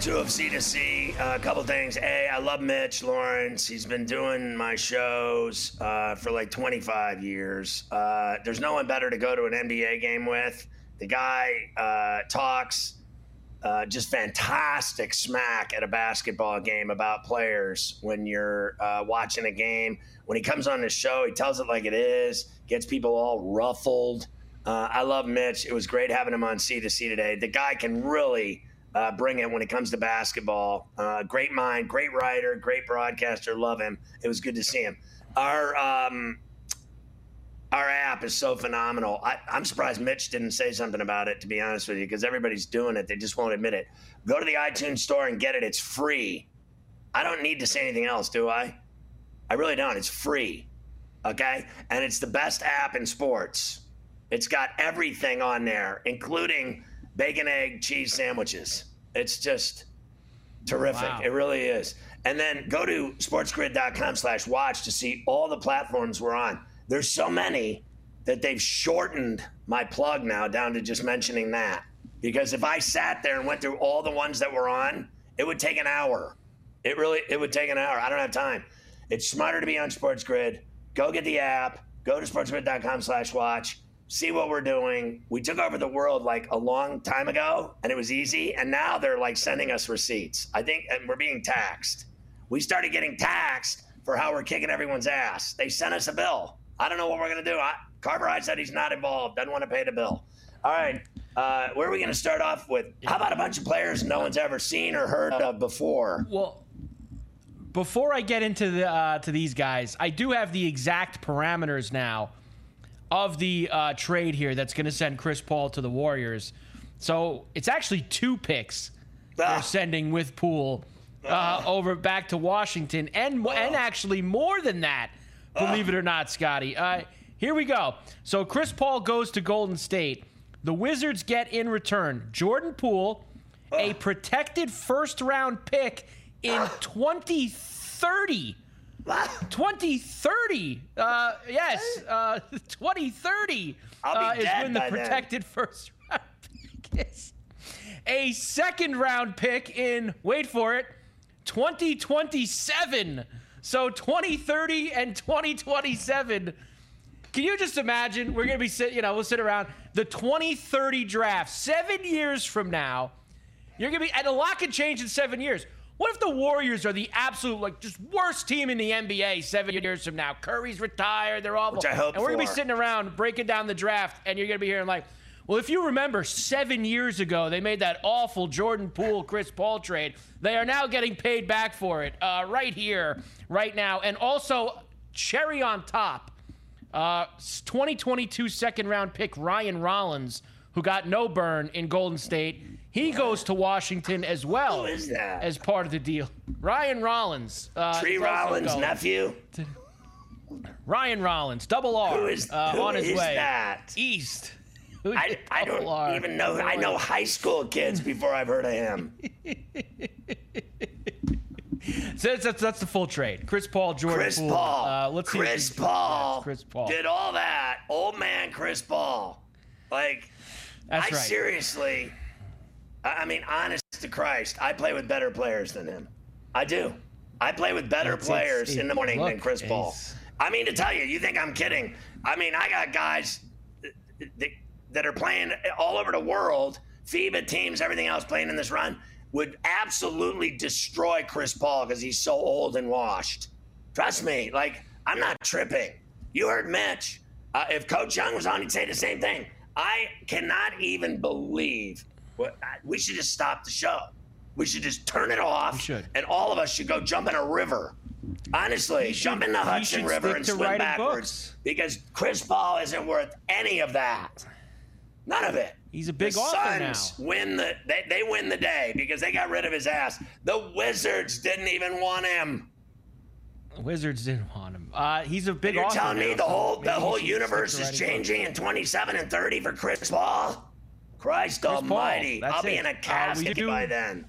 Two of C to C. Uh, a couple things. A, I love Mitch Lawrence. He's been doing my shows uh, for like 25 years. Uh, there's no one better to go to an NBA game with. The guy uh, talks uh, just fantastic smack at a basketball game about players when you're uh, watching a game. When he comes on the show, he tells it like it is, gets people all ruffled. I love Mitch. It was great having him on C to C today. The guy can really uh, bring it when it comes to basketball. Uh, great mind, great writer, great broadcaster. Love him. It was good to see him. Our um, our app is so phenomenal. I, I'm surprised Mitch didn't say something about it. To be honest with you, because everybody's doing it, they just won't admit it. Go to the iTunes store and get it. It's free. I don't need to say anything else, do I? I really don't. It's free. Okay, and it's the best app in sports. It's got everything on there, including bacon, egg, cheese sandwiches. It's just terrific. Wow. It really is. And then go to sportsgrid.com slash watch to see all the platforms we're on. There's so many that they've shortened my plug now down to just mentioning that. Because if I sat there and went through all the ones that we're on, it would take an hour. It really it would take an hour. I don't have time. It's smarter to be on SportsGrid. Go get the app. Go to sportsgrid.com slash watch see what we're doing. We took over the world like a long time ago and it was easy. And now they're like sending us receipts. I think and we're being taxed. We started getting taxed for how we're kicking everyone's ass. They sent us a bill. I don't know what we're going to do. I, Carver said he's not involved, doesn't want to pay the bill. All right. Uh, where are we going to start off with? How about a bunch of players no one's ever seen or heard of before? Well, before I get into the uh, to these guys, I do have the exact parameters now of the uh, trade here that's going to send Chris Paul to the Warriors. So it's actually two picks they're sending with Poole uh, over back to Washington, and and actually more than that, believe it or not, Scotty. Uh, here we go. So Chris Paul goes to Golden State. The Wizards get in return Jordan Poole, a protected first round pick in 2030. 2030. Uh, yes, uh, 2030 I'll be uh, is when the by then. protected first round pick is. A second round pick in, wait for it, 2027. So 2030 and 2027. Can you just imagine? We're gonna be sitting, you know, we'll sit around the 2030 draft, seven years from now. You're gonna be, and a lot can change in seven years. What if the Warriors are the absolute like just worst team in the NBA seven years from now? Curry's retired, they're awful, Which I hope and we're gonna be sitting around breaking down the draft, and you're gonna be hearing like, well, if you remember, seven years ago they made that awful Jordan Poole Chris Paul trade. They are now getting paid back for it uh, right here, right now, and also cherry on top. Uh, 2022 second round pick Ryan Rollins, who got no burn in Golden State, he goes to Washington as well Who is that? as part of the deal. Ryan Rollins, uh, Tree Rollins' nephew? Ryan Rollins, double R, Who is, uh, who on his is way that? east. I, I don't R. even know. I know high school kids before I've heard of him. So that's, that's, that's the full trade. Chris Paul, Jordan Chris Poole. Paul. Uh, let's Chris Paul. Chris Paul. Did all that. Old man Chris Paul. Like, That's I right. seriously, I mean, honest to Christ, I play with better players than him. I do. I play with better It's- players it's- in the morning than Chris Paul. I mean to tell you, you think I'm kidding? I mean, I got guys that, that are playing all over the world, FIBA teams, everything else playing in this run, would absolutely destroy Chris Paul because he's so old and washed. Trust me, like I'm not tripping. You heard Mitch. Uh, if Coach Young was on, he'd say the same thing. I cannot even believe. What, we should just stop the show. We should just turn it off. Should. And all of us should go jump in a river. Honestly, jump in the he Hudson should River and swim backwards books. because Chris Paul isn't worth any of that. None of it. He's a big the author Suns now. win the they, they win the day because they got rid of his ass. The Wizards didn't even want him. Wizards didn't want him. Uh, he's a big You're author telling me now, the so whole the whole universe is changing in 27 and 30 for Chris Paul? Christ Chris Almighty! I'll be it. in a Uh, casket do- by then.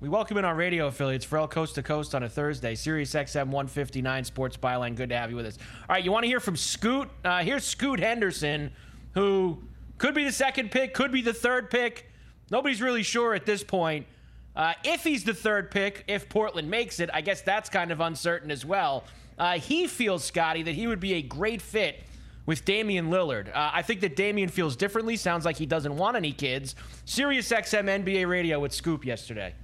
We welcome in our radio affiliates, Ferrall Coast to Coast on a Thursday. Sirius XM 159 Sports Byline. Good to have you with us. All right, you want to hear from Scoot? Uh, here's Scoot Henderson, who could be the second pick, could be the third pick. Nobody's really sure at this point. Uh, if he's the third pick, if Portland makes it, I guess that's kind of uncertain as well. Uh, he feels, Scotty, that he would be a great fit with Damian Lillard. Uh, I think that Damian feels differently. Sounds like he doesn't want any kids. Sirius XM NBA radio with Scoop yesterday.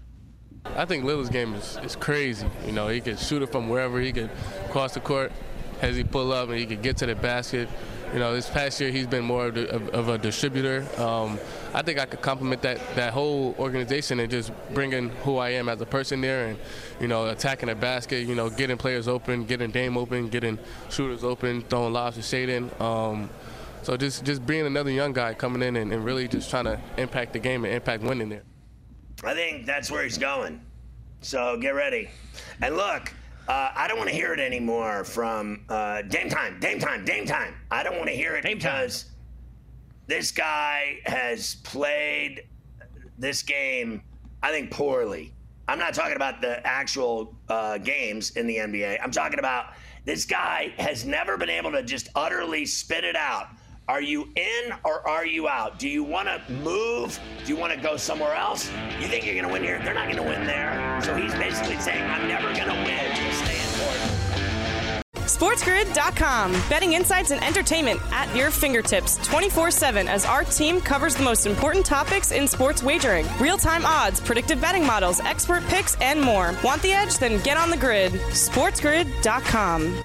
I think Lillard's game is, is crazy. You know, he can shoot it from wherever. He can cross the court as he pull up, and he can get to the basket. You know, this past year he's been more of, the, of, of a distributor. Um, I think I could complement that that whole organization and just bringing who I am as a person there, and you know, attacking the basket. You know, getting players open, getting Dame open, getting shooters open, throwing lobs to Shaedon. Um, so just just being another young guy coming in and, and really just trying to impact the game and impact winning there. I think that's where he's going. So get ready. And look, uh, I don't want to hear it anymore from uh, Dame Time, Dame Time, Dame Time. I don't want to hear it Dame Time. because this guy has played this game, I think, poorly. I'm not talking about the actual uh, games in the NBA. I'm talking about this guy has never been able to just utterly spit it out. Are you in or are you out? Do you want to move? Do you want to go somewhere else? You think you're going to win here? They're not going to win there. So he's basically saying, I'm never going to win. Stay in Portland. SportsGrid.com. Betting insights and entertainment at your fingertips 24 7 as our team covers the most important topics in sports wagering real time odds, predictive betting models, expert picks, and more. Want the edge? Then get on the grid. SportsGrid.com.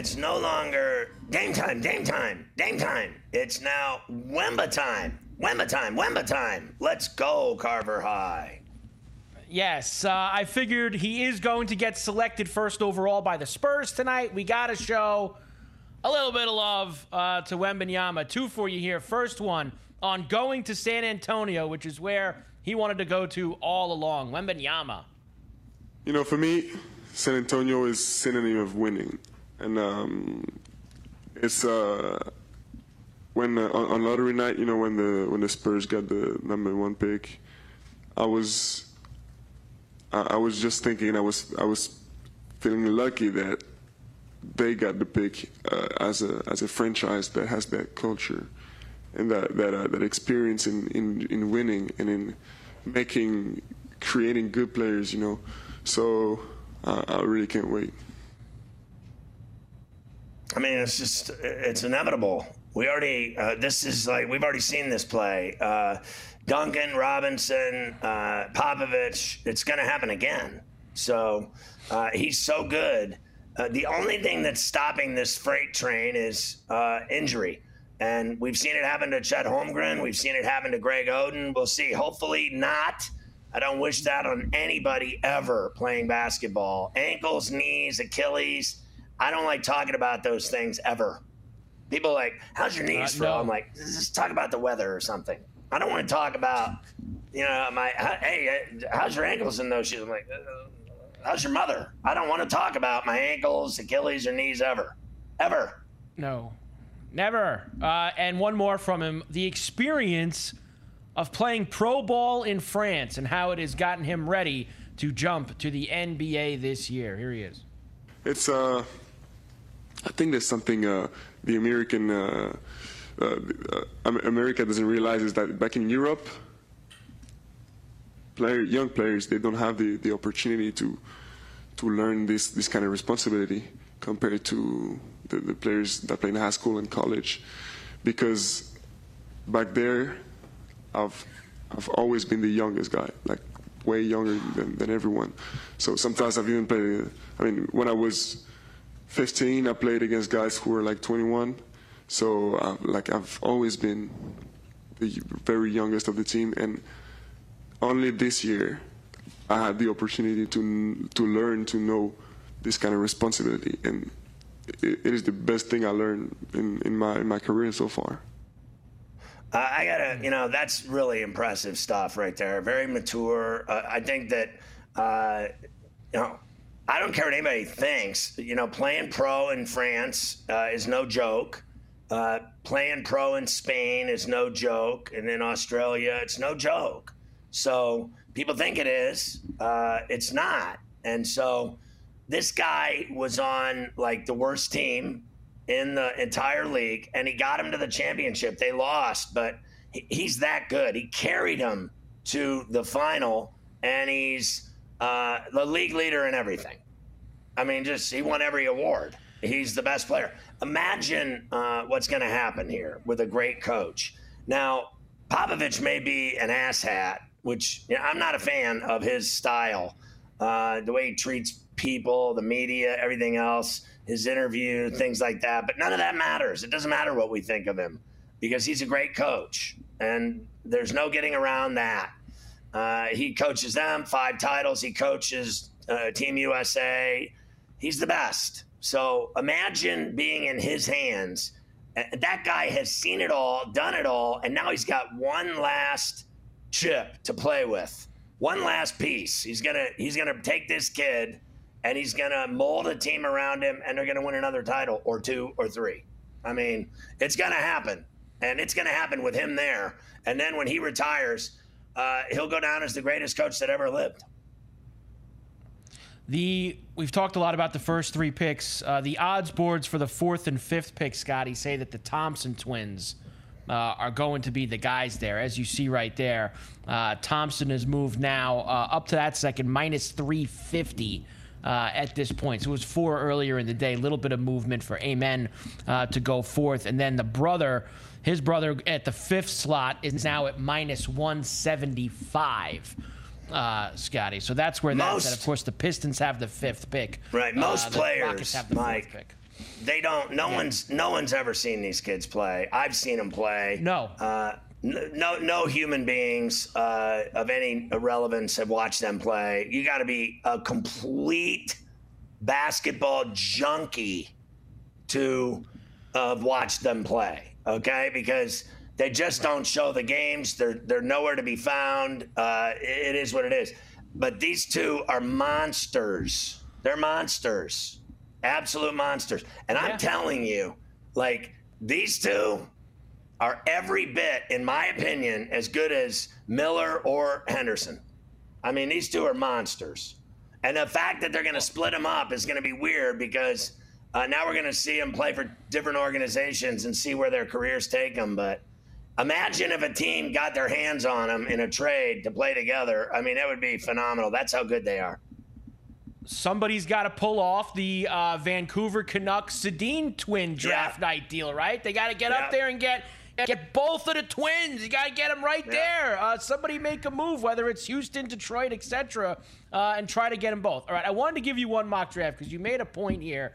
It's no longer game time, game time, game time. It's now Wemba time. Wemba time, Wemba time. Let's go, Carver High. Yes, uh, I figured he is going to get selected first overall by the Spurs tonight. We got to show a little bit of love uh, to Wembanyama. Two for you here. First one on going to San Antonio, which is where he wanted to go to all along. Wembanyama. You know, for me, San Antonio is synonym of winning, and um, it's uh, when uh, on, lottery night, you know, when the when the Spurs got the number one pick, I was I, I was just thinking I was I was feeling lucky that they got the pick uh, as a as a franchise that has that culture and that that uh, that experience in, in in winning and in making creating good players. You know, so uh, I really can't wait. I mean, it's just it's inevitable. We already uh, this is like we've already seen this play. Uh, Duncan, Robinson, uh, Popovich. It's going to happen again. So uh, he's so good. Uh, the only thing that's stopping this freight train is uh, injury. And we've seen it happen to Chet Holmgren. We've seen it happen to Greg Oden. We'll see. Hopefully not. I don't wish that on anybody ever playing basketball. Ankles, knees, Achilles. I don't like talking about those things ever. People like, how's your knees, Uh, feel? no. I'm like, just talk about the weather or something. I don't want to talk about, you know, my, hey, uh, how's your ankles in those shoes? I'm like, uh, how's your mother? I don't want to talk about my ankles, Achilles, or knees ever. Ever. No, never. Uh, and one more from him: the experience of playing pro ball in France and how it has gotten him ready to jump to the NBA this year. Here he is. It's uh, I think there's something uh, the American uh, uh, uh, America doesn't realize is that back in Europe, player, young players they don't have the, the opportunity to to learn this this kind of responsibility compared to the, the players that play in high school and college, because back there, I've I've always been the youngest guy, like way younger than, than everyone. So sometimes I've even played. I mean, when I was 15, I played against guys who were like 21. So uh, like I've always been the very youngest of the team, and only this year I had the opportunity to to learn to know this kind of responsibility, and it, it is the best thing I learned in, in my in my career so far. Uh, I gotta, you know, that's really impressive stuff right there. Very mature. Uh, I think that, uh, you know, I don't care what anybody thinks. You know, playing pro in France uh, is no joke. Uh, playing pro in Spain is no joke, and in Australia, it's no joke. So people think it is. Uh, it's not. And so this guy was on like the worst team in the entire league, and he got him to the championship. They lost, but he- he's that good. He carried him to the final, and he's uh, the league leader in everything. I mean, just he won every award. He's the best player. Imagine uh, what's going to happen here with a great coach. Now, Popovich may be an asshat, which you know, I'm not a fan of his style, uh, the way he treats people, the media, everything else, his interview, things like that. But none of that matters. It doesn't matter what we think of him because he's a great coach, and there's no getting around that. Uh, he coaches them five titles. He coaches uh, Team USA. He's the best. So imagine being in his hands. Uh, That guy has seen it all, done it all, and now he's got one last chip to play with. One last piece. He's gonna he's gonna take this kid and he's gonna mold a team around him, and they're gonna win another title or two or three. I mean, it's gonna happen, and it's gonna happen with him there. And then when he retires, uh, he'll go down as the greatest coach that ever lived. The we've talked a lot about the first three picks. Uh, the odds boards for the fourth and fifth pick, Scotty, say that the Thompson twins uh, are going to be the guys there, as you see right there. Uh, Thompson has moved now uh, up to that second, minus three fifty. Uh, at this point, so it was four earlier in the day. A little bit of movement for Amen uh, to go fourth, and then the brother, his brother at the fifth slot is now at minus one seventy five uh, Scotty. So that's where that's Most- at. Of course, the Pistons have the fifth pick. Right, most Uh, players, Rockets have the Mike, fourth pick. They don't. No one's. No one's ever seen these kids play. I've seen them play. No. Uh, no no human beings uh, of any relevance have watched them play. You got to be a complete basketball junkie to uh, watched them play. Okay, because they just don't show the games. They're they're nowhere to be found. Uh, it is what it is. But these two are monsters. They're monsters, absolute monsters. And I'm telling you, like these two are every bit, in my opinion, as good as Miller or Henderson. I mean, these two are monsters. And the fact that they're going to split them up is going to be weird because uh, now we're going to see them play for different organizations and see where their careers take them. But imagine if a team got their hands on them in a trade to play together. I mean, that would be phenomenal. That's how good they are. Somebody's got to pull off the uh, Vancouver Canucks Sedin twin draft Yeah. night deal, right? They got to get Yeah. up there and get get both of the twins. You got to get them right Yeah. there. Uh, somebody make a move, whether it's Houston, Detroit, etc., uh, and try to get them both. All right, I wanted to give you one mock draft because you made a point here.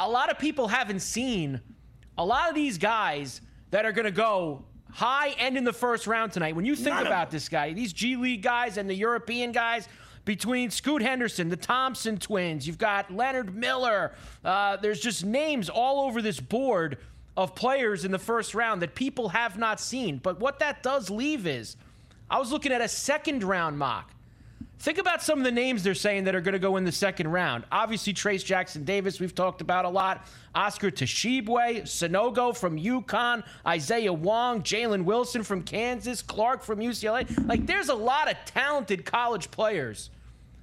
A lot of people haven't seen a lot of these guys that are going to go high and in the first round tonight. When you think None about this guy, these G League guys and the European guys, between Scoot Henderson, the Thompson twins, you've got Leonard Miller. Uh, there's just names all over this board of players in the first round that people have not seen. But what that does leave is, I was looking at a second round mock. Think about some of the names they're saying that are going to go in the second round. Obviously, Trayce Jackson Davis, we've talked about a lot. Oscar Tshiebwe, Sanogo from UConn, Isaiah Wong, Jalen Wilson from Kansas, Clark from UCLA. Like, there's a lot of talented college players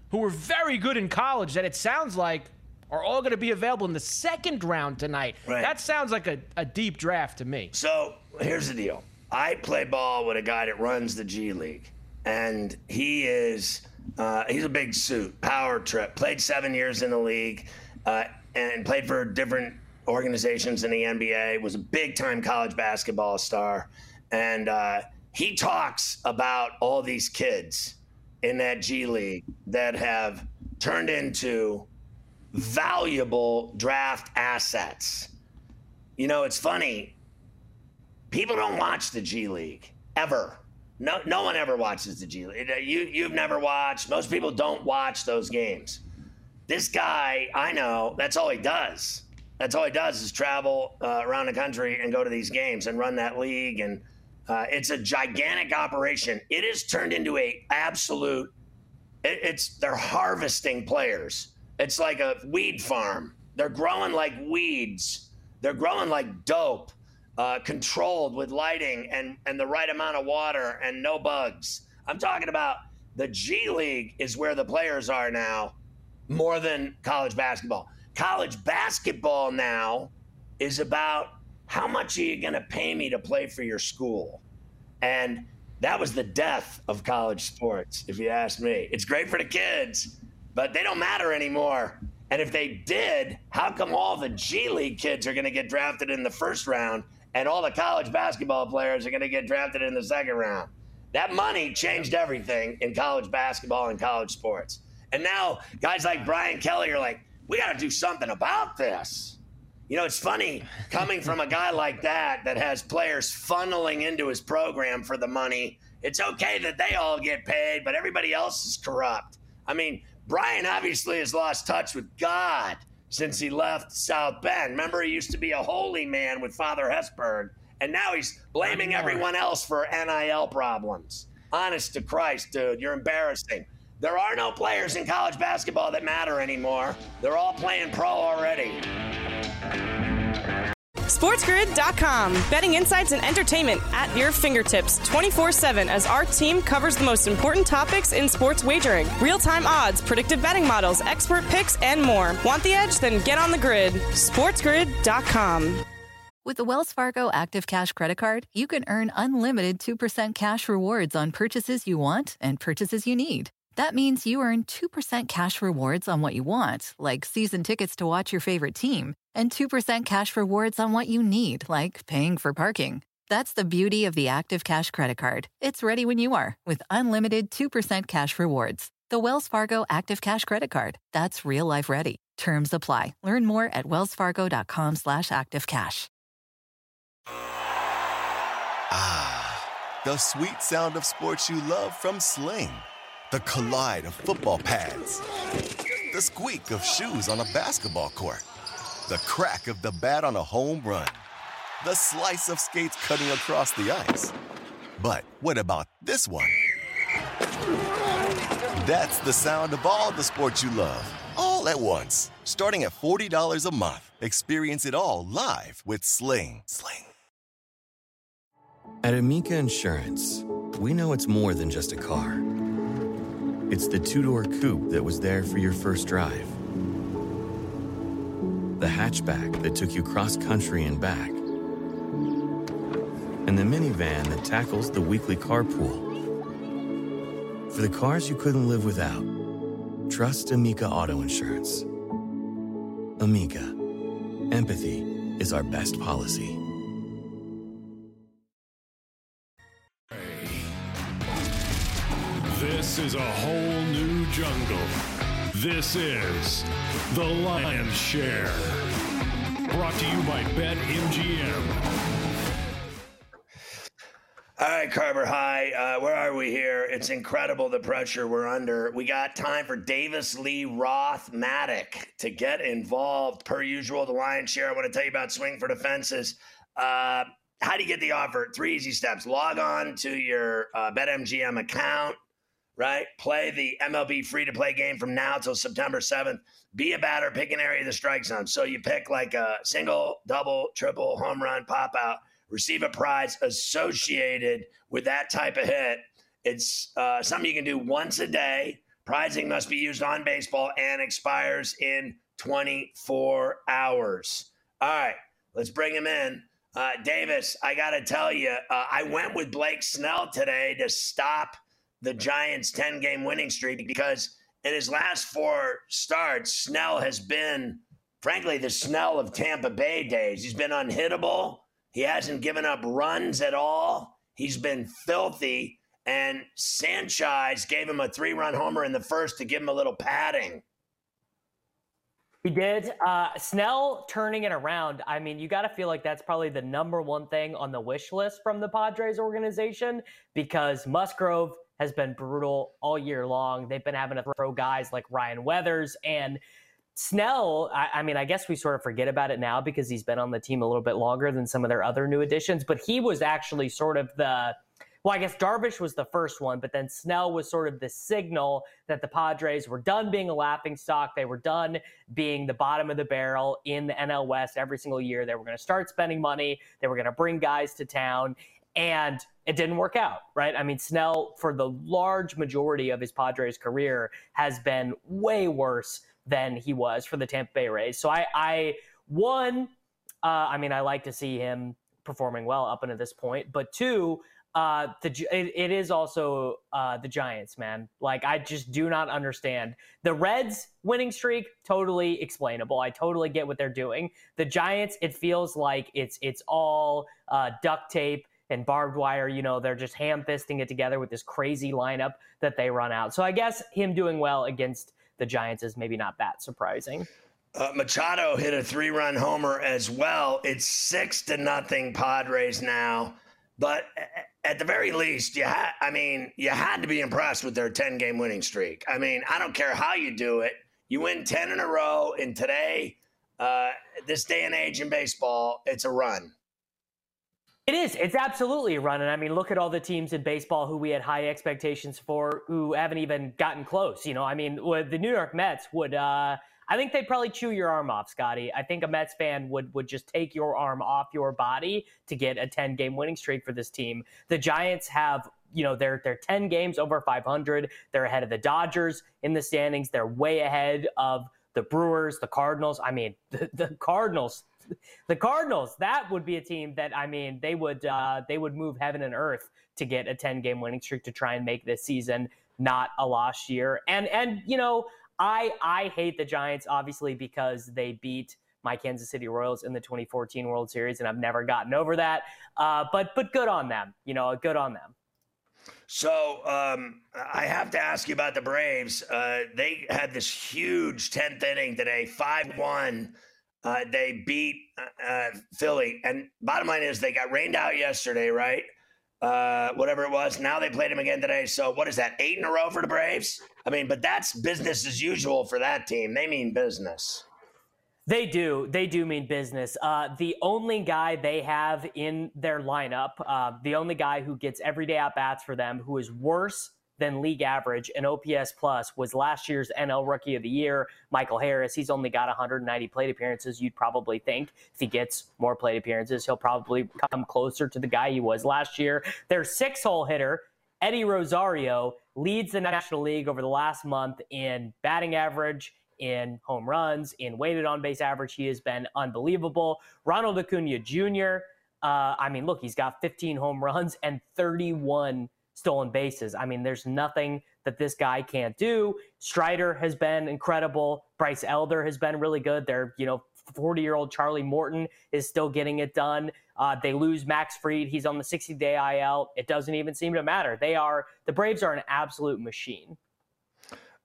who were very good in college that it sounds like are all going to be available in the second round tonight. Right. That sounds like a, a deep draft to me. So here's the deal. I play ball with a guy that runs the G League, and he is uh, he's a big suit, power trip. Played seven years in the league, uh, and played for different organizations in the NBA. Was a big time college basketball star, and uh, he talks about all these kids in that G League that have turned into valuable draft assets. You know, it's funny people don't watch the G League ever. No, no one ever watches the G League. You, you've never watched. Most people don't watch those games. This guy, I know, that's all he does. That's all he does is travel uh, around the country and go to these games and run that league. And uh, it's a gigantic operation. It has turned into a absolute. It, it's they're harvesting players. It's like a weed farm. They're growing like weeds. They're growing like dope uh, controlled with lighting and, and the right amount of water and no bugs. I'm talking about the G League is where the players are now more than college basketball. College basketball now is about how much are you going to pay me to play for your school? And that was the death of college sports, if you ask me. It's great for the kids, but they don't matter anymore. And if they did, how come all the G League kids are going to get drafted in the first round and all the college basketball players are going to get drafted in the second round? That money changed everything in college basketball and college sports. And now guys like Brian Kelly are like, we got to do something about this. You know, it's funny coming from a guy like that that has players funneling into his program for the money. It's okay that they all get paid, but everybody else is corrupt. I mean, Brian obviously has lost touch with God since he left South Bend. Remember, he used to be a holy man with Father Hesburgh, and now he's blaming everyone else for NIL problems. Honest to Christ, dude, you're embarrassing. There are no players in college basketball that matter anymore. They're all playing pro already. SportsGrid.com. Betting insights and entertainment at your fingertips 24 7 as our team covers the most important topics in sports wagering real time odds, predictive betting models, expert picks, and more. Want the edge? Then get on the grid. SportsGrid.com. With the Wells Fargo Active Cash Credit Card, you can earn unlimited 2% cash rewards on purchases you want and purchases you need. That means you earn 2% cash rewards on what you want, like season tickets to watch your favorite team, and 2% cash rewards on what you need, like paying for parking. That's the beauty of the Active Cash Credit Card. It's ready when you are with unlimited 2% cash rewards. The Wells Fargo Active Cash Credit Card. That's real life ready. Terms apply. Learn more at wellsfargo.com slash activecash. Ah, the sweet sound of sports you love from Sling. The collide of football pads. The squeak of shoes on a basketball court. The crack of the bat on a home run. The slice of skates cutting across the ice. But what about this one? That's the sound of all the sports you love, all at once. Starting at $40 a month. Experience it all live with Sling. Sling. At Amica Insurance, we know it's more than just a car. It's the two door coupe that was there for your first drive, the hatchback that took you cross country and back, and the minivan that tackles the weekly carpool. For the cars you couldn't live without, trust Amica Auto Insurance. Amica, empathy is our best policy. This is a whole new jungle. This is The Lion's Share. Brought to you by BetMGM. All right, Carver High, uh, where are we here? It's incredible the pressure we're under. We got time for Davis Lee Roth Mattek to get involved. Per usual, the Lion's Share. I want to tell you about Swing for Defenses. Uh, how do you get the offer? Three easy steps. Log on to your uh, BetMGM account right? Play the MLB free to play game from now till September 7th. Be a batter, pick an area of the strike zone. So you pick like a single, double, triple, home run, pop out, receive a prize associated with that type of hit. It's uh, something you can do once a day. Prizing must be used on baseball and expires in 24 hours. All right, let's bring him in. Uh, Davis, I got to tell you, uh, I went with Blake Snell today to stop the Giants' 10 game winning streak because in his last four starts, Snell has been, frankly, the Snell of Tampa Bay days. He's been unhittable. He hasn't given up runs at all. He's been filthy. And Sanchez gave him a three run homer in the first to give him a little padding. He did. Uh, Snell turning it around. I mean, you got to feel like that's probably the number one thing on the wish list from the Padres organization because Musgrove has been brutal all year long. They've been having to throw guys like Ryan Weathers and Snell. I, I, mean, I guess we sort of forget about it now because he's been on the team a little bit longer than some of their other new additions, but he was actually sort of the. Well, I guess Darvish was the first one, but then Snell was sort of the signal that the Padres were done being a laughing stock. They were done being the bottom of the barrel in the NL West every single year. They were going to start spending money. They were going to bring guys to town. And it didn't work out, right? I mean, Snell, for the large majority of his Padres career, has been way worse than he was for the Tampa Bay Rays. So I, I one, uh, I mean, I like to see him performing well up until this point, but two, uh, the it, it is also uh, the Giants, man. Like I just do not understand the Reds winning streak. Totally explainable. I totally get what they're doing. The Giants, it feels like it's it's all uh, duct tape and barbed wire. You know, they're just ham fisting it together with this crazy lineup that they run out. So I guess him doing well against the Giants is maybe not that surprising. Uh, Machado hit a three run homer as well. It's six to nothing Padres now. But at the very least, you had, I mean, you had to be impressed with their 10 game winning streak. I mean, I don't care how you do it. You win 10 in a row. And today, uh, this day and age in baseball, it's a run. It is. It's absolutely a run. And I mean, look at all the teams in baseball who we had high expectations for who haven't even gotten close. You know, I mean, the New York Mets would, uh, I think they'd probably chew your arm off, Scotty. I think a Mets fan would would just take your arm off your body to get a 10 game winning streak for this team. The Giants have you know they're they're 10 games over 500 they're ahead of the dodgers in the standings they're way ahead of the brewers the cardinals i mean the, the cardinals the Cardinals, that would be a team that I mean they would uh, they would move heaven and earth to get a 10 game winning streak to try and make this season not a lost year. And and you know, I I hate the Giants obviously because they beat my Kansas City Royals in the 2014 World Series, and I've never gotten over that. Uh, but but good on them, you know, good on them. So um, I have to ask you about the Braves. Uh, they had this huge 10th inning today, five one uh, they beat uh, uh, Philly. And bottom line is they got rained out yesterday, right? uh, whatever it was. Now they played them again today. So what is that? Eight in a row for the Braves. I mean, but that's business as usual for that team. They mean business. They do. They do mean business. Uh, the only guy they have in their lineup, uh, the only guy who gets everyday at bats for them, who is worse than league average and OPS plus, was last year's NL Rookie of the Year, Michael Harris. He's only got 190 plate appearances. You'd probably think if he gets more plate appearances, he'll probably come closer to the guy he was last year. Their six hole hitter, Eddie Rosario, leads the National League over the last month in batting average in home runs, in weighted on base average. He has been unbelievable. Ronald Acuna Jr., uh, I mean, look, he's got 15 home runs and 31 stolen bases. I mean, there's nothing that this guy can't do. Strider has been incredible. Bryce Elder has been really good. They're, you know, 40 year old Charlie Morton is still getting it done. Uh, they lose Max Fried. He's on the 60 day IL. It doesn't even seem to matter. They are, the Braves are an absolute machine.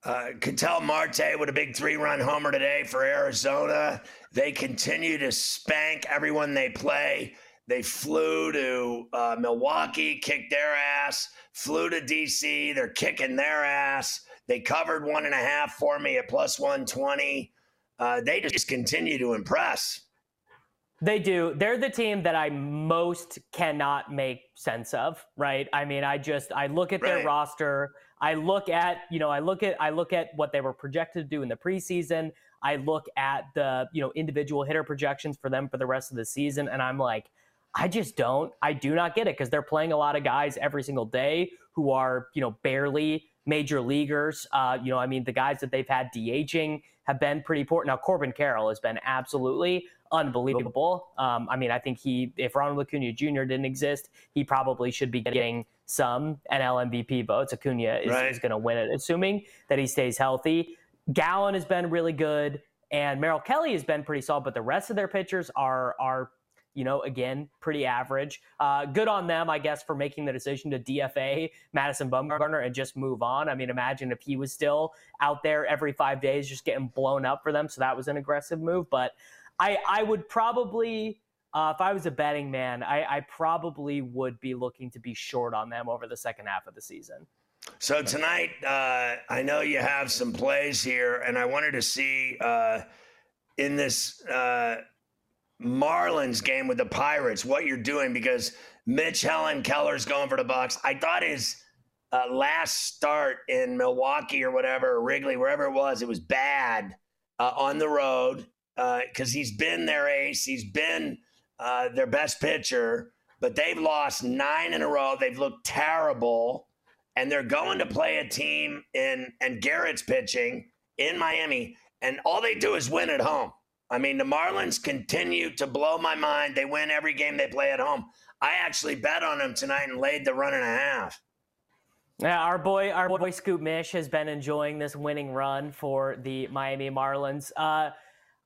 Uh, Ketel Marte with a big three run homer today for Arizona. They continue to spank everyone they play. They flew to uh, Milwaukee, kicked their ass, flew to DC. They're kicking their ass. They covered one and a half for me at plus 120. Uh, they just continue to impress. They do. They're the team that I most cannot make sense of, right? I mean, I just I look at their Right. roster. I look at, you know, I look at I look at what they were projected to do in the preseason. I look at the, you know, individual hitter projections for them for the rest of the season and I'm like, I just don't. I do not get it because they're playing a lot of guys every single day who are, you know, barely major leaguers. Uh, you know, I mean, the guys that they've had DHing have been pretty poor. Now, Corbin Carroll has been absolutely unbelievable. Um, I mean, I think he, if Ronald Acuna Jr. didn't exist, he probably should be getting some NL MVP votes. Acuna is, Right. is going to win it, assuming that he stays healthy. Gallen has been really good, and Merrill Kelly has been pretty solid, but the rest of their pitchers are are you know, again, pretty average. Uh, good on them, I guess, for making the decision to DFA Madison Bumgarner and just move on. I mean, imagine if he was still out there every five days just getting blown up for them. So that was an aggressive move. But I, I would probably, uh, if I was a betting man, I, I probably would be looking to be short on them over the second half of the season. So tonight, uh, I know you have some plays here, and I wanted to see uh, in this uh, Marlins game with the Pirates what you're doing because Mitch Helen Keller's going for the Bucs. I thought his uh, last start in Milwaukee or whatever, or Wrigley, wherever it was, it was bad uh, on the road because he's been their ace. He's been uh, their best pitcher, but they've lost nine in a row. They've looked terrible and they're going to play a team in and Garrett's pitching in Miami, and all they do is win at home. I mean, the Marlins continue to blow my mind. They win every game they play at home. I actually bet on them tonight and laid the run and a half. Yeah, our boy, our boy Scoop Mish has been enjoying this winning run for the Miami Marlins. Uh,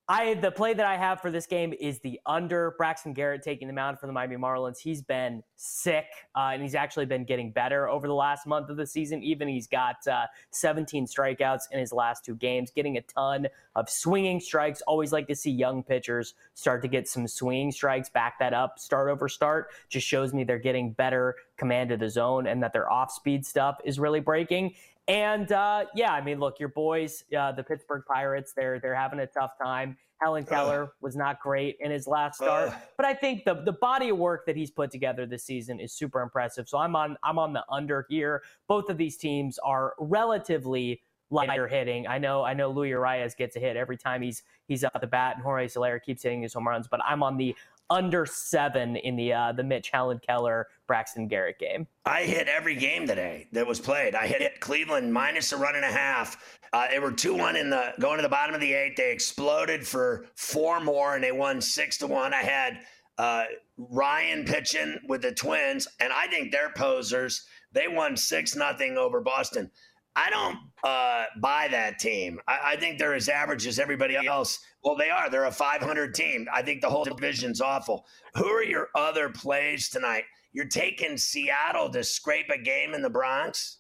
I the play that I have for this game is the under Braxton Garrett taking the mound for the Miami Marlins. He's been sick, uh, and he's actually been getting better over the last month of the season. Even he's got uh, 17 strikeouts in his last two games, getting a ton of swinging strikes. Always like to see young pitchers start to get some swinging strikes. Back that up, start over start. Just shows me they're getting better command of the zone and that their off speed stuff is really breaking. And uh, yeah, I mean, look, your boys, uh, the Pittsburgh Pirates, they're they're having a tough time. Helen Keller was not great in his last start, but I think the the body of work that he's put together this season is super impressive. So I'm on I'm on the under here. Both of these teams are relatively lighter hitting. I know I know Luis Arraez gets a hit every time he's he's up the bat, and Jorge Soler keeps hitting his home runs. But I'm on the under seven in the uh, the Mitch Helen Keller Braxton Garrett game. I hit every game today that was played. I hit Cleveland minus a run and a half. Uh, they were two one in the going to the bottom of the eighth. They exploded for four more and they won six to one. I had uh, Ryan pitching with the Twins, and I think they're posers. They won six nothing over Boston. I don't uh, buy that team. I, I think they're as average as everybody else. Well, they are. They're a 500 team. I think the whole division's awful. Who are your other plays tonight? You're taking Seattle to scrape a game in the Bronx.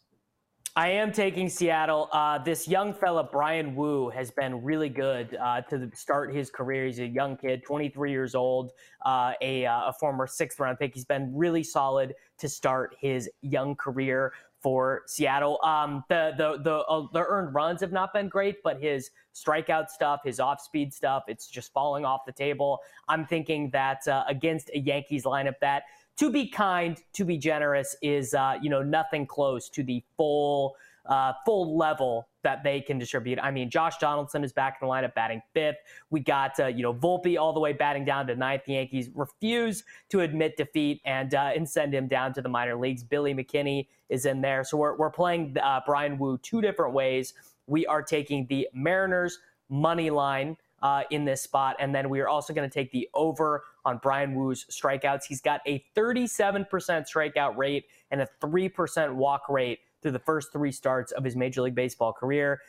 I am taking Seattle. Uh, this young fella, Bryan Woo, has been really good uh, to start his career. He's a young kid, 23 years old, uh, a, uh, a, former sixth round pick. He's been really solid to start his young career for Seattle. Um, the the the, uh, the earned runs have not been great, but his strikeout stuff, his off speed stuff, it's just falling off the table. I'm thinking that uh, against a Yankees lineup that to be kind, to be generous is uh, you know nothing close to the full uh, full level that they can distribute. I mean, Josh Donaldson is back in the lineup, batting fifth. We got uh, you know Volpe all the way batting down to ninth. The Yankees refuse to admit defeat and uh, and send him down to the minor leagues. Billy McKinney is in there, so we're we're playing uh, Bryan Woo two different ways. We are taking the Mariners money line uh, in this spot. And then we are also going to take the over on Bryan Woo's strikeouts. He's got a 37% strikeout rate and a 3% walk rate through the first three starts of his Major League Baseball career.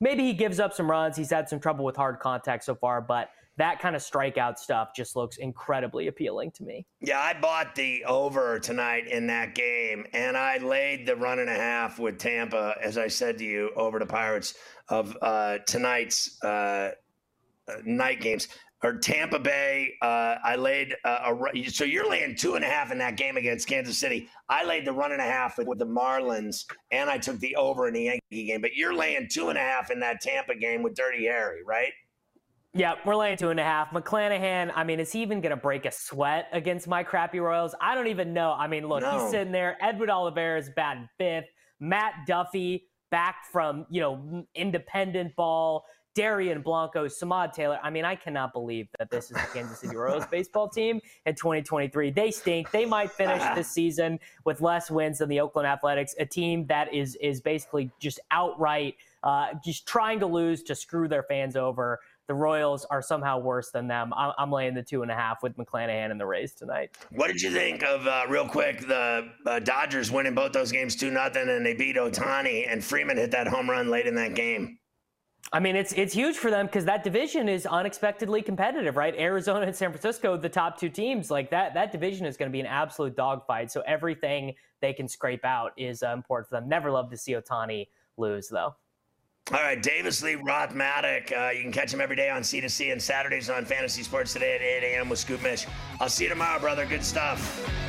Maybe he gives up some runs. He's had some trouble with hard contact so far, but that kind of strikeout stuff just looks incredibly appealing to me. Yeah, I bought the over tonight in that game, and I laid the run and a half with Tampa, as I said to you, over the Pirates of uh, tonight's uh, uh, night games or Tampa Bay. Uh, I laid uh, a so you're laying two and a half in that game against Kansas City. I laid the run and a half with, the Marlins, and I took the over in the Yankee game. But you're laying two and a half in that Tampa game with Dirty Harry, right? Yeah, we're laying two and a half. McClanahan, I mean, is he even going to break a sweat against my crappy Royals? I don't even know. I mean, look, no. he's sitting there. Edward Olivares is batting fifth. Matt Duffy back from, you know, independent ball. Dairon Blanco, Samad Taylor. I mean, I cannot believe that this is the Kansas City Royals baseball team in 2023. They stink. They might finish this season with less wins than the Oakland Athletics, a team that is is basically just outright uh, just trying to lose to screw their fans over. The Royals are somehow worse than them. I'm, I'm laying the two and a half with McClanahan in the Rays tonight. What did you think of uh, real quick the uh, Dodgers winning both those games two nothing, and they beat Ohtani and Freeman hit that home run late in that game. I mean, it's it's huge for them because that division is unexpectedly competitive, right? Arizona and San Francisco, the top two teams, like that that division is going to be an absolute dogfight. So everything they can scrape out is uh, important for them. Never love to see Ohtani lose, though. All right, Davis Lee Roth Mattek. Uh, you can catch him every day on C2C and Saturdays on Fantasy Sports Today at 8 a.m. with Scoop Mitch. I'll see you tomorrow, brother. Good stuff.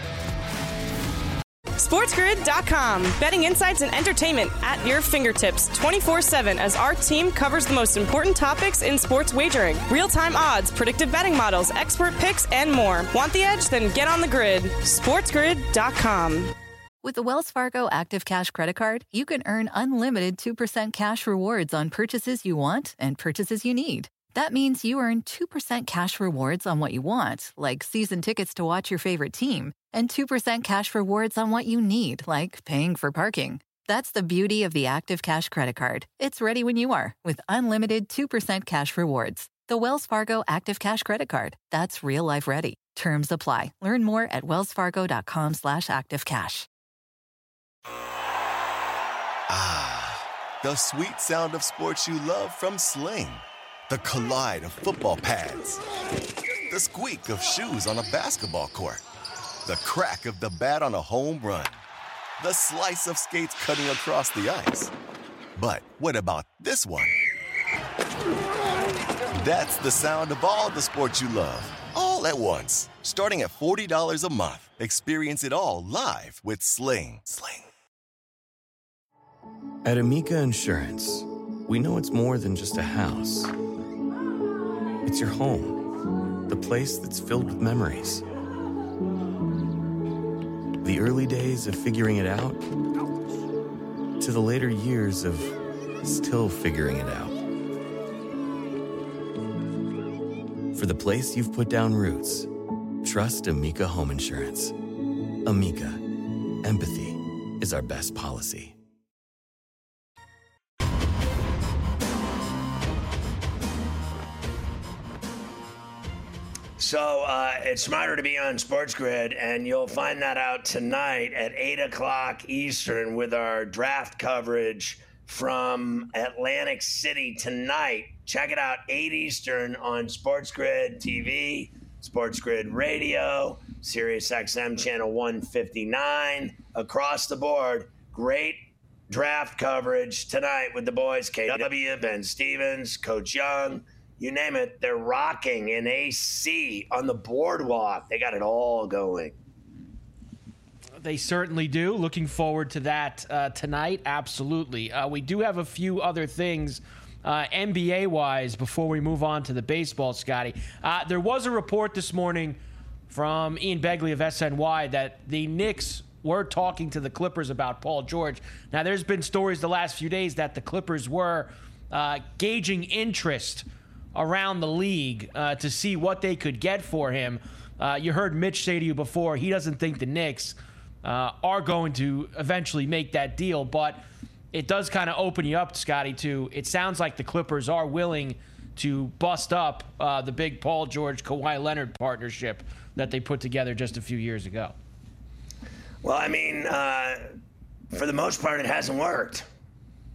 SportsGrid.com. Betting insights and entertainment at your fingertips 24 7 as our team covers the most important topics in sports wagering real time odds, predictive betting models, expert picks, and more. Want the edge? Then get on the grid. SportsGrid.com. With the Wells Fargo Active Cash Credit Card, you can earn unlimited 2% cash rewards on purchases you want and purchases you need. That means you earn 2% cash rewards on what you want, like season tickets to watch your favorite team and 2% cash rewards on what you need, like paying for parking. That's the beauty of the Active Cash credit card. It's ready when you are with unlimited 2% cash rewards. The Wells Fargo Active Cash credit card. That's real life ready. Terms apply. Learn more at wellsfargo.com slash activecash. Ah, the sweet sound of sports you love from Sling. The collide of football pads. The squeak of shoes on a basketball court the crack of the bat on a home run, the slice of skates cutting across the ice. But what about this one? That's the sound of all the sports you love, all at once. Starting at $40 a month, experience it all live with Sling. Sling. At Amica Insurance, we know it's more than just a house. It's your home, the place that's filled with memories the early days of figuring it out to the later years of still figuring it out. For the place you've put down roots, trust Amica Home Insurance. Amica, empathy is our best policy. So uh, it's smarter to be on Sports Grid, and you'll find that out tonight at 8 o'clock Eastern with our draft coverage from Atlantic City tonight. Check it out, 8 Eastern on Sports Grid TV, Sports Grid Radio, Sirius XM channel 159, across the board. Great draft coverage tonight with the boys KW, Ben Stevens, Coach Young, you name it. They're rocking in AC on the boardwalk. They got it all going. They certainly do. Looking forward to that uh, tonight. Absolutely. Uh, we do have a few other things. Uh, NBA wise, before we move on to the baseball, Scotty, uh, there was a report this morning from Ian Begley of SNY that the Knicks were talking to the Clippers about Paul George. Now, there's been stories the last few days that the Clippers were uh, gauging interest around the league uh, to see what they could get for him. Uh, you heard Mitch say to you before, he doesn't think the Knicks uh, are going to eventually make that deal, but it does kind of open you up, Scotty, to it sounds like the Clippers are willing to bust up uh, the big Paul George Kawhi Leonard partnership that they put together just a few years ago. Well, I mean, uh, for the most part, it hasn't worked,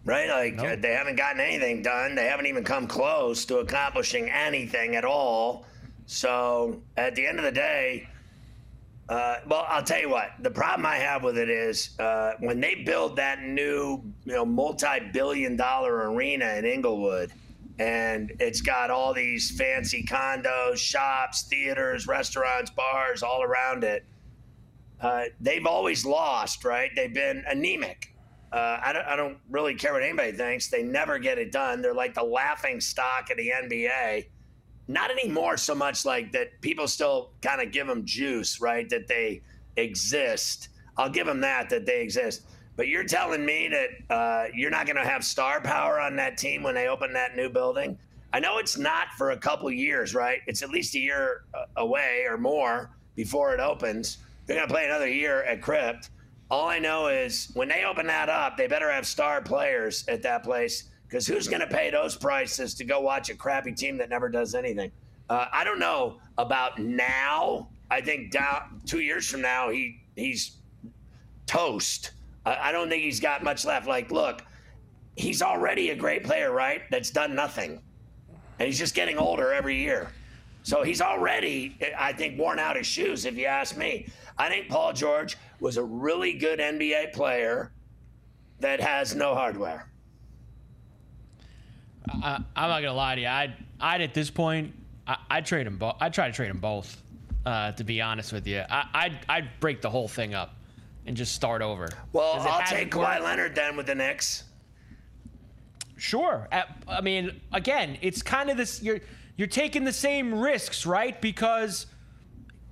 right? Like nope. they haven't gotten anything done. They haven't even come close to accomplishing anything at all. So at the end of the day, uh, well, I'll tell you what. The problem I have with it is uh, when they build that new, you know, multi-billion-dollar arena in Inglewood, and it's got all these fancy condos, shops, theaters, restaurants, bars all around it. Uh, they've always lost, right? They've been anemic. Uh, I, don't, I don't really care what anybody thinks. They never get it done. They're like the laughing stock of the NBA not anymore so much like that people still kind of give them juice, right? That they exist. I'll give them that, that they exist. But you're telling me that uh, you're not going to have star power on that team when they open that new building? I know it's not for a couple years, right? It's at least a year uh, away or more before it opens. They're going to play another year at Crypt. All I know is when they open that up, they better have star players at that place because who's going to pay those prices to go watch a crappy team that never does anything? Uh, I don't know about now. I think down two years from now, he he's toast. I, I don't think he's got much left. Like, look, he's already a great player, right? That's done nothing, and he's just getting older every year. So he's already, I think, worn out his shoes. If you ask me, I think Paul George was a really good NBA player that has no hardware. I, am not gonna lie to you. I'd, I'd at this point, I, I'd trade them both. I'd try to trade them both. Uh, to be honest with you, I, I'd, I'd break the whole thing up and just start over. Well, I'll take Kawhi Leonard then with the Knicks. Sure. I mean, again, it's kind of this. You're you're taking the same risks, right? Because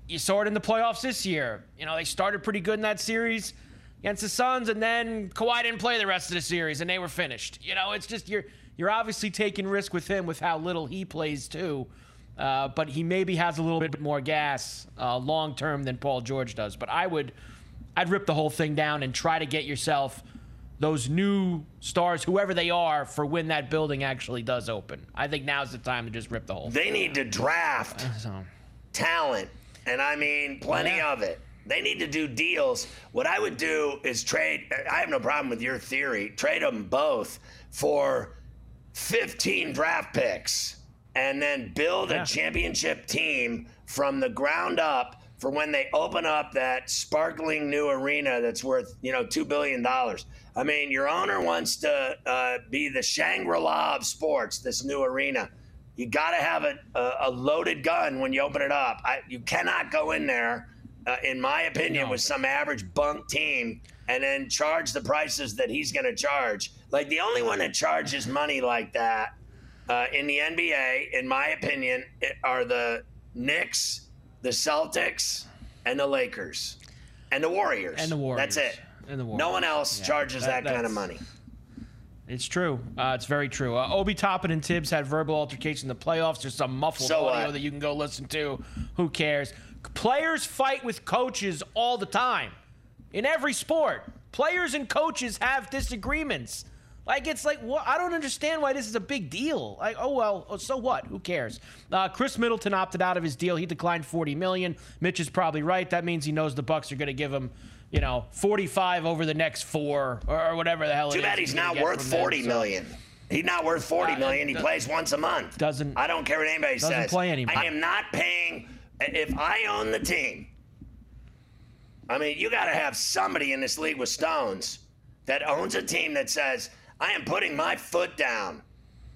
you saw it in the playoffs this year. You know, they started pretty good in that series against the Suns, and then Kawhi didn't play the rest of the series, and they were finished. You know, it's just you're you're obviously taking risk with him with how little he plays too. Uh, but he maybe has a little bit more gas uh, long term than Paul George does. But I would, I'd rip the whole thing down and try to get yourself those new stars, whoever they are, for when that building actually does open. I think now's the time to just rip the whole. They need to draft uh, so. talent, and I mean plenty yeah. of it. They need to do deals. What I would do is trade. I have no problem with your theory. Trade them both for 15 draft picks and then build yeah. a championship team from the ground up for when they open up that sparkling new arena that's worth, you know, $2 billion. I mean, your owner wants to uh, be the Shangri La of sports, this new arena. You got to have a, a, loaded gun when you open it up. I, you cannot go in there, uh, in my opinion, no. with some average bunk team and then charge the prices that he's going to charge. Like the only one that charges money like that uh, in the NBA, in my opinion, are the Knicks, the Celtics, and the Lakers, and the Warriors. And the Warriors. That's it. And the Warriors. No one else yeah, charges that, that kind of money. It's true. Uh, it's very true. Uh, Obi Toppin and Thibs had verbal altercation in the playoffs. There's some muffled so audio that you can go listen to. Who cares? Players fight with coaches all the time in every sport. Players and coaches have disagreements. Like it's like what I don't understand why this is a big deal. Like oh well, oh, so what? Who cares? Uh, Khris Middleton opted out of his deal. He declined 40 million. Mitch is probably right. That means he knows the Bucks are going to give him, you know, 45 over the next four or, or whatever the hell Too it is. Too bad he's not worth 40 them, million. So. He's not worth 40 uh, million. He plays once a month. Doesn't I don't care what anybody doesn't says. Doesn't play anymore. I am not paying. If I own the team, I mean, you got to have somebody in this league with stones that owns a team that says, I am putting my foot down.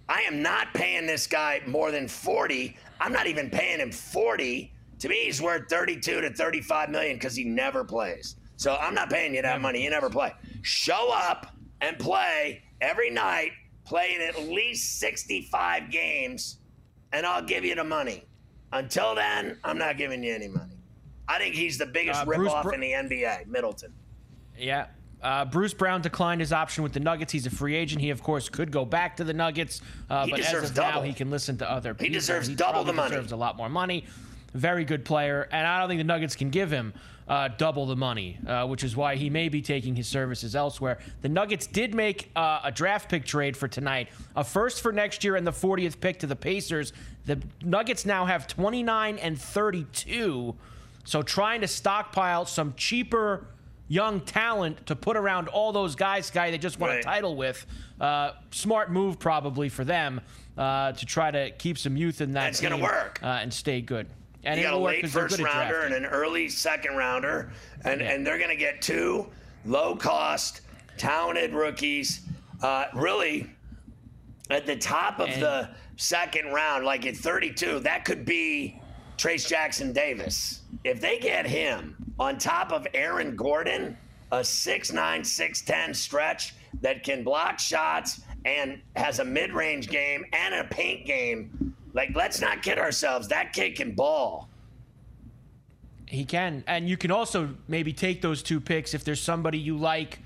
I am not paying this guy more than 40. I'm not even paying him 40. To me, he's worth 32 to 35 million because he never plays. So I'm not paying you that money. You never play. Show up and play every night, play in at least 65 games, and I'll give you the money. Until then, I'm not giving you any money. I think he's the biggest Uh, ripoff Br- in the NBA, Middleton. Yeah. Uh, Bruce Brown declined his option with the Nuggets. He's a free agent. He, of course, could go back to the Nuggets, uh, He but as deserves of now, double. he can listen to other people. deserves he double the money. Deserves a lot more money. Very good player, and I don't think the Nuggets can give him uh, double the money, uh, which is why he may be taking his services elsewhere. The Nuggets did make uh, a draft pick trade for tonight, a first for next year, and the 40th pick to the Pacers. The Nuggets now have 29 and 32, so trying to stockpile some cheaper young talent to put around all those guys, guy they just won a title with. Uh, smart move probably for them uh, to try to keep some youth in that It's gonna work. uh, and stay good. And you got a late first rounder and an early second rounder, and, Yeah. and they're going to get two low cost, talented rookies. Uh, really, at the top of And- the second round, like at 32, that could be Trayce Jackson Davis. If they get him on top of Aaron Gordon, a 6'9, 6'10 stretch that can block shots and has a mid range game and a paint game, like, let's not kid ourselves. That kid can ball. He can. And you can also maybe take those two picks if there's somebody you like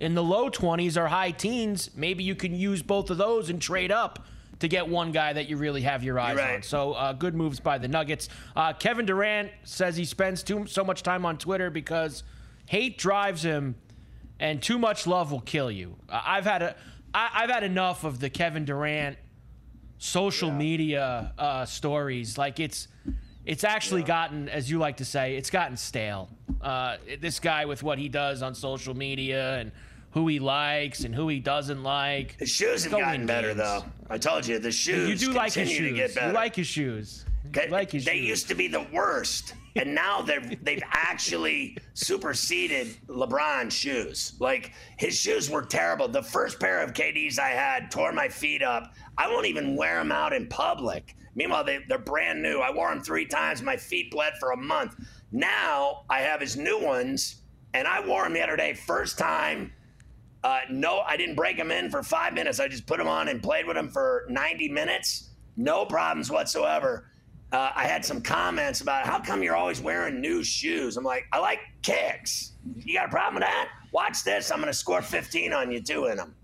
in the low 20s or high teens. Maybe you can use both of those and trade up to get one guy that you really have your eyes right. on. So uh, good moves by the Nuggets. Uh, Kevin Durant says he spends too so much time on Twitter because hate drives him, and too much love will kill you. Uh, I've had a I, I've had enough of the Kevin Durant social media uh, stories. Like it's it's actually gotten, as you like to say, it's gotten stale. Uh, this guy with what he does on social media and who he likes and who he doesn't like. His shoes have gotten better, games. though. I told you, the shoes You do like his shoes. to get better. You like his shoes. You like his they shoes. used to be the worst, and now they've they've actually superseded LeBron's shoes. Like his shoes were terrible. The first pair of KDs I had tore my feet up. I won't even wear them out in public. Meanwhile, they, they're brand new. I wore them three times. My feet bled for a month. Now I have his new ones, and I wore them the other day. First time. Uh, no, I didn't break them in for five minutes. I just put them on and played with them for 90 minutes. No problems whatsoever. Uh, I had some comments about how come you're always wearing new shoes. I'm like, I like kicks. You got a problem with that? Watch this. I'm going to score 15 on you too in them.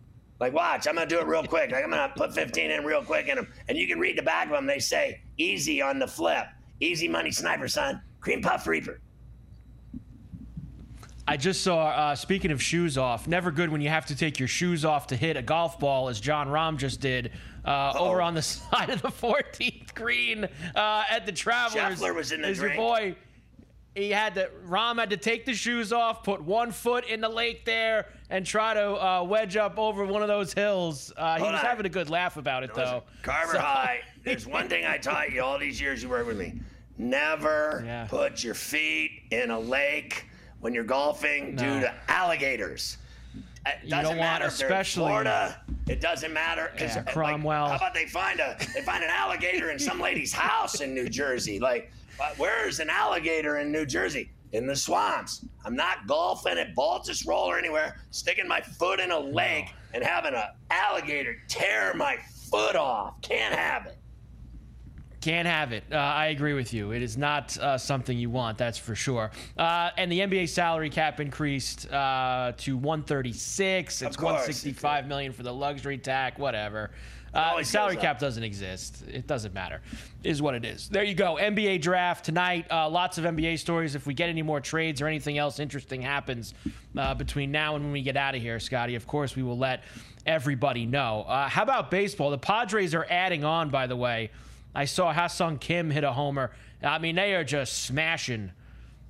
Like, watch. I'm going to do it real quick. Like, I'm going to put 15 in real quick in them. And you can read the back of them. They say, easy on the flip. Easy money sniper, son. Cream puff reaper. I just saw, uh, speaking of shoes off, never good when you have to take your shoes off to hit a golf ball, as Jon Rahm just did uh, over on the side of the 14th green uh, at the Travelers. Scheffler was in the is your drink. boy. He had to, Rahm had to take the shoes off, put one foot in the lake there, and try to uh, wedge up over one of those hills. Uh, he was on. having a good laugh about it, though. Carver So- High. There's one thing I taught you all these years you work with me. Never Yeah. put your feet in a lake when you're golfing No. due to alligators. It You doesn't matter especially- Florida. It doesn't matter. 'cause, Yeah, uh, like, Cromwell. how about they find a they find an alligator in some lady's house in New Jersey? Like, where's an alligator in New Jersey? In the swamps. I'm not golfing at Baltusrol or anywhere, sticking my foot in a lake and having an alligator tear my foot off. Can't have it. Can't have it. Uh, I agree with you. It is not uh, something you want, that's for sure. Uh, and the NBA salary cap increased uh, to 136. It's Of course. 165 million for the luxury tax. Whatever. Uh, the salary cap doesn't exist. It doesn't matter. Is what it is. There you go. NBA draft tonight. Uh, lots of NBA stories. If we get any more trades or anything else interesting happens uh, between now and when we get out of here, Scotty, of course we will let everybody know. Uh, how about baseball? The Padres are adding on, by the way. I saw Ha-Sung Kim hit a homer. I mean, they are just smashing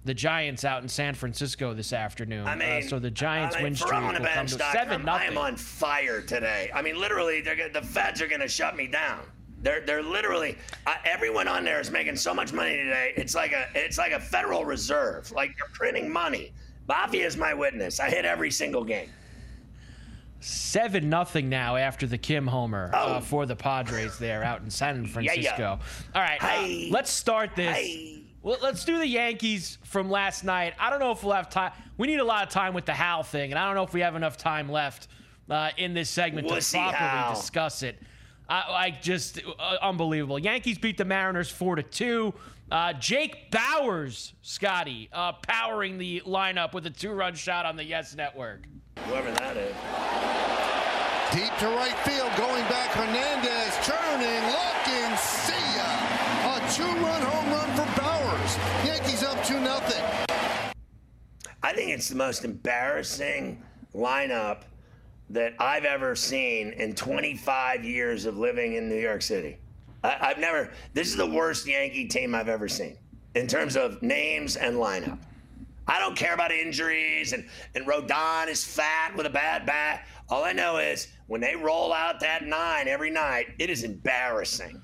the Giants out in San Francisco this afternoon. I Uh, so the Giants I mean, win streak will come to seven I am on fire today. I mean, literally, they're gonna, the feds are going to shut me down. They're they're literally uh, everyone on there is making so much money today. It's like a it's like a Federal Reserve. Like they're printing money. Mafia is my witness. I hit every single game. Seven nothing now after the Kim homer uh, for the Padres there out in San Francisco. All right, uh, let's start this. Well, let's do the Yankees from last night. I don't know if we'll have time. We need a lot of time with the Hal thing, and I don't know if we have enough time left uh, in this segment Wussy to properly Hal. discuss it. I, I just uh, unbelievable. Yankees beat the Mariners four to two. Uh, Jake Bauers, Scotty, uh, powering the lineup with a two-run shot on the Yes Network. Whoever that is. Deep to right field, going back. Hernandez turning, looking, see ya. A two-run home run for Bauers. Yankees up two nothing. I think it's the most embarrassing lineup that I've ever seen in 25 years of living in New York City. I, I've never, this is the worst Yankee team I've ever seen in terms of names and lineup. I don't care about injuries and, and Rodon is fat with a bad bat. All I know is when they roll out that nine every night, it is embarrassing.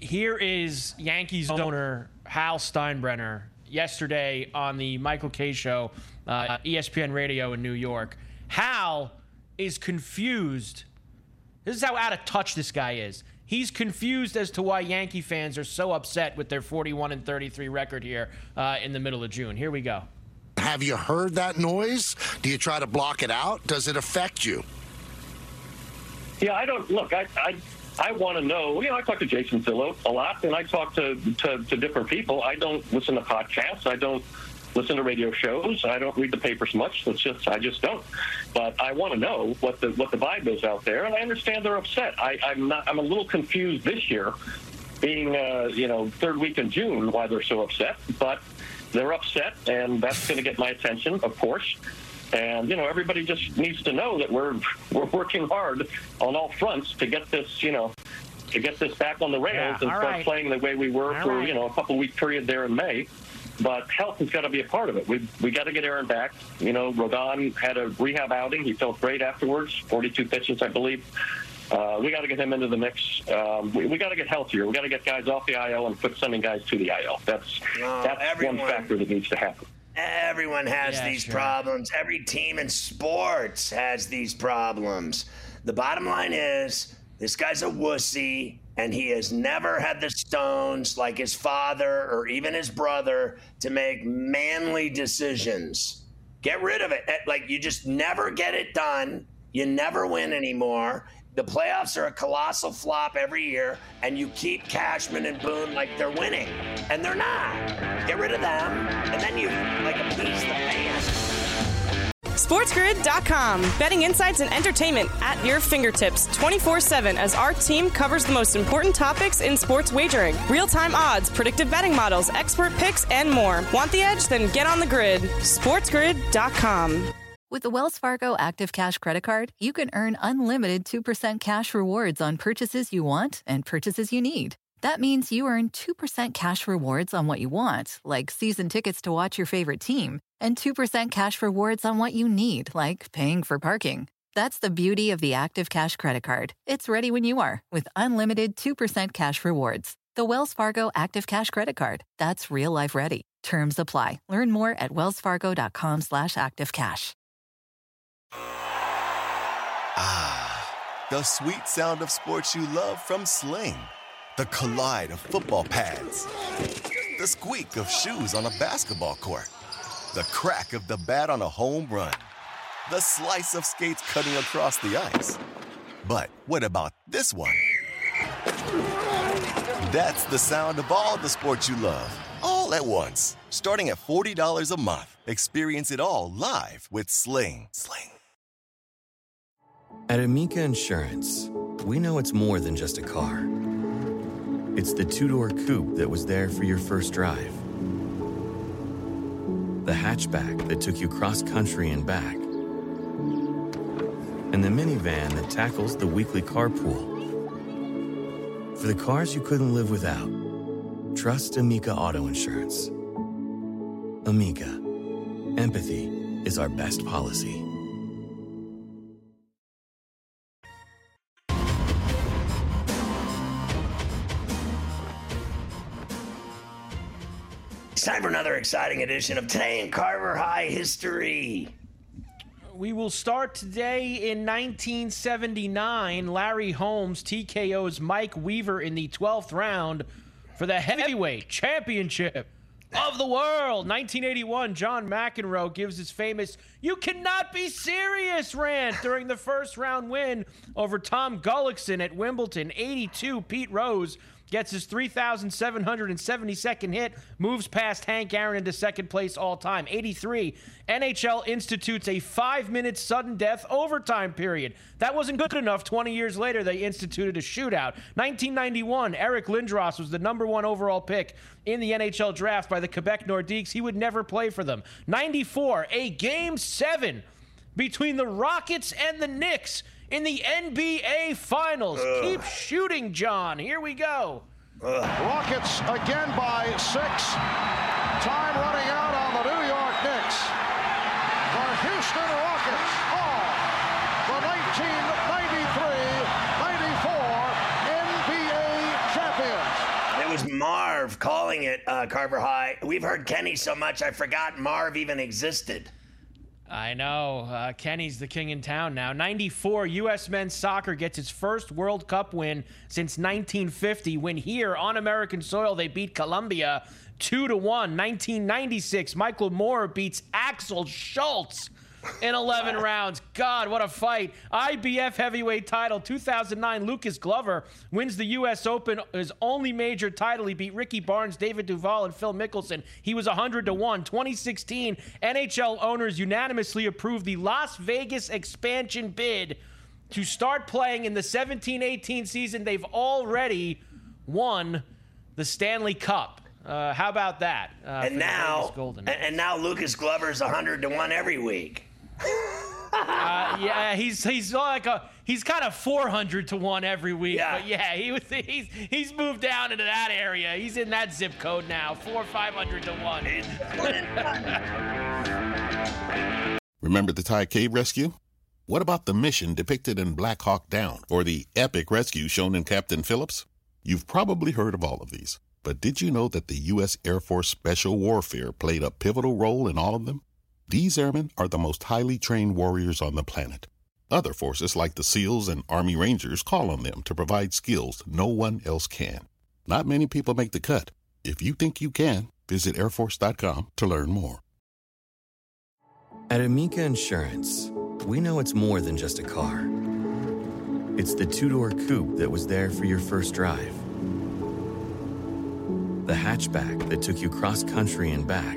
Here is Yankees owner Hal Steinbrenner yesterday on the Michael Kay show, uh, ESPN Radio in New York. Hal is confused. This is how out of touch this guy is. He's confused as to why Yankee fans are so upset with their 41 and 33 record here uh, in the middle of June. Here we go. Have you heard that noise? Do you try to block it out? Does it affect you? Yeah, I don't look. I I, I want to know. You know, I talk to Jason Zillo a lot, and I talk to, to to different people. I don't listen to podcasts. I don't listen to radio shows. I don't read the papers much. It's just I just don't. But I want to know what the what the vibe is out there, and I understand they're upset. I, I'm not. I'm a little confused this year, being uh, you know third week in June, why they're so upset. But they're upset, and that's going to get my attention, of course. And you know, everybody just needs to know that we're we're working hard on all fronts to get this, you know, to get this back on the rails Yeah, and start right. playing the way we were All for right. you know a couple week period there in May. But health has got to be a part of it. We we got to get Aaron back. You know, Rodon had a rehab outing. He felt great afterwards. 42 pitches, I believe. Uh, we got to get him into the mix. Um, we we got to get healthier. We got to get guys off the IL and put sending guys to the IL. That's No, that's everyone- one factor that needs to happen. Everyone has Yeah, these sure. problems. Every team in sports has these problems. The bottom line is this guy's a wussy, and he has never had the stones like his father or even his brother to make manly decisions. Get rid of it. Eh, Like, you just never get it done. You never win anymore. The playoffs are a colossal flop every year, and you keep Cashman and Boone like they're winning, and they're not. Get rid of them, and then you like appease the fans. SportsGrid.com. Betting insights and entertainment at your fingertips 24 7 as our team covers the most important topics in sports wagering real time odds, predictive betting models, expert picks, and more. Want the edge? Then get on the grid. SportsGrid.com. With the Wells Fargo Active Cash Credit Card, you can earn unlimited 2% cash rewards on purchases you want and purchases you need. That means you earn 2% cash rewards on what you want, like season tickets to watch your favorite team, and 2% cash rewards on what you need, like paying for parking. That's the beauty of the Active Cash Credit Card. It's ready when you are with unlimited 2% cash rewards. The Wells Fargo Active Cash Credit Card. That's real life ready. Terms apply. Learn more at wellsfargo.com slash activecash. Ah, the sweet sound of sports you love from Sling. The collide of football pads. The squeak of shoes on a basketball court. The crack of the bat on a home run. The slice of skates cutting across the ice. But what about this one? That's the sound of all the sports you love, all at once. Starting at $40 a month. Experience it all live with Sling. Sling. At Amica Insurance, we know it's more than just a car. It's the two door coupe that was there for your first drive, the hatchback that took you cross country and back, and the minivan that tackles the weekly carpool. For the cars you couldn't live without, trust Amica Auto Insurance. Amica, empathy is our best policy. It's time for another exciting edition of Today in Carver High History. We will start today in 1979. Larry Holmes TKO's Mike Weaver in the 12th round for the heavyweight championship of the world. 1981, John McEnroe gives his famous "You cannot be serious" rant during the first round win over Tom Gullikson at Wimbledon. 82, Pete Rose gets his 3,772nd hit, moves past Hank Aaron into second place all time. 83, NHL institutes a five minute sudden death overtime period. That wasn't good enough. 20 years later, they instituted a shootout. 1991, Eric Lindros was the number one overall pick in the NHL draft by the Quebec Nordiques. He would never play for them. 94, a game seven between the Rockets and the Knicks in the NBA Finals. Ugh. Keep shooting, John. Here we go. Ugh. Rockets again by six. Time running out on the New York Knicks. The Houston Rockets are the 1993-94 NBA champions. It was Marv calling it uh, Carver High. We've heard Kenny so much I forgot Marv even existed. I know. Uh, Kenny's the king in town now. 94, U.S. men's soccer gets its first World Cup win since 1950 when here on American soil they beat Colombia 2 to 1. 1996, Michael Moorer beats Axel Schulz in 11 rounds. God, what a fight. IBF heavyweight title 2009. Lucas Glover wins the U.S. Open, his only major title. He beat Ricky Barnes, David Duval, and Phil Mickelson. He was 100 to 1. 2016, NHL owners unanimously approved the Las Vegas expansion bid to start playing in the 17 18 season. They've already won the Stanley Cup. Uh, how about that? Uh, and now, and now Lucas Glover's 100 to 1 every week uh, yeah, he's he's like a he's kind of 400 to one every week. Yeah. But yeah, he was he's he's moved down into that area. He's in that zip code now, four 500 to one. Remember the Thai cave rescue? What about the mission depicted in Black Hawk Down or the epic rescue shown in Captain Phillips? You've probably heard of all of these, but did you know that the U.S. Air Force Special Warfare played a pivotal role in all of them? These airmen are the most highly trained warriors on the planet. Other forces like the SEALs and Army Rangers call on them to provide skills no one else can. Not many people make the cut. If you think you can, visit airforce.com to learn more. At Amica Insurance, we know it's more than just a car. It's the two door coupe that was there for your first drive, the hatchback that took you cross country and back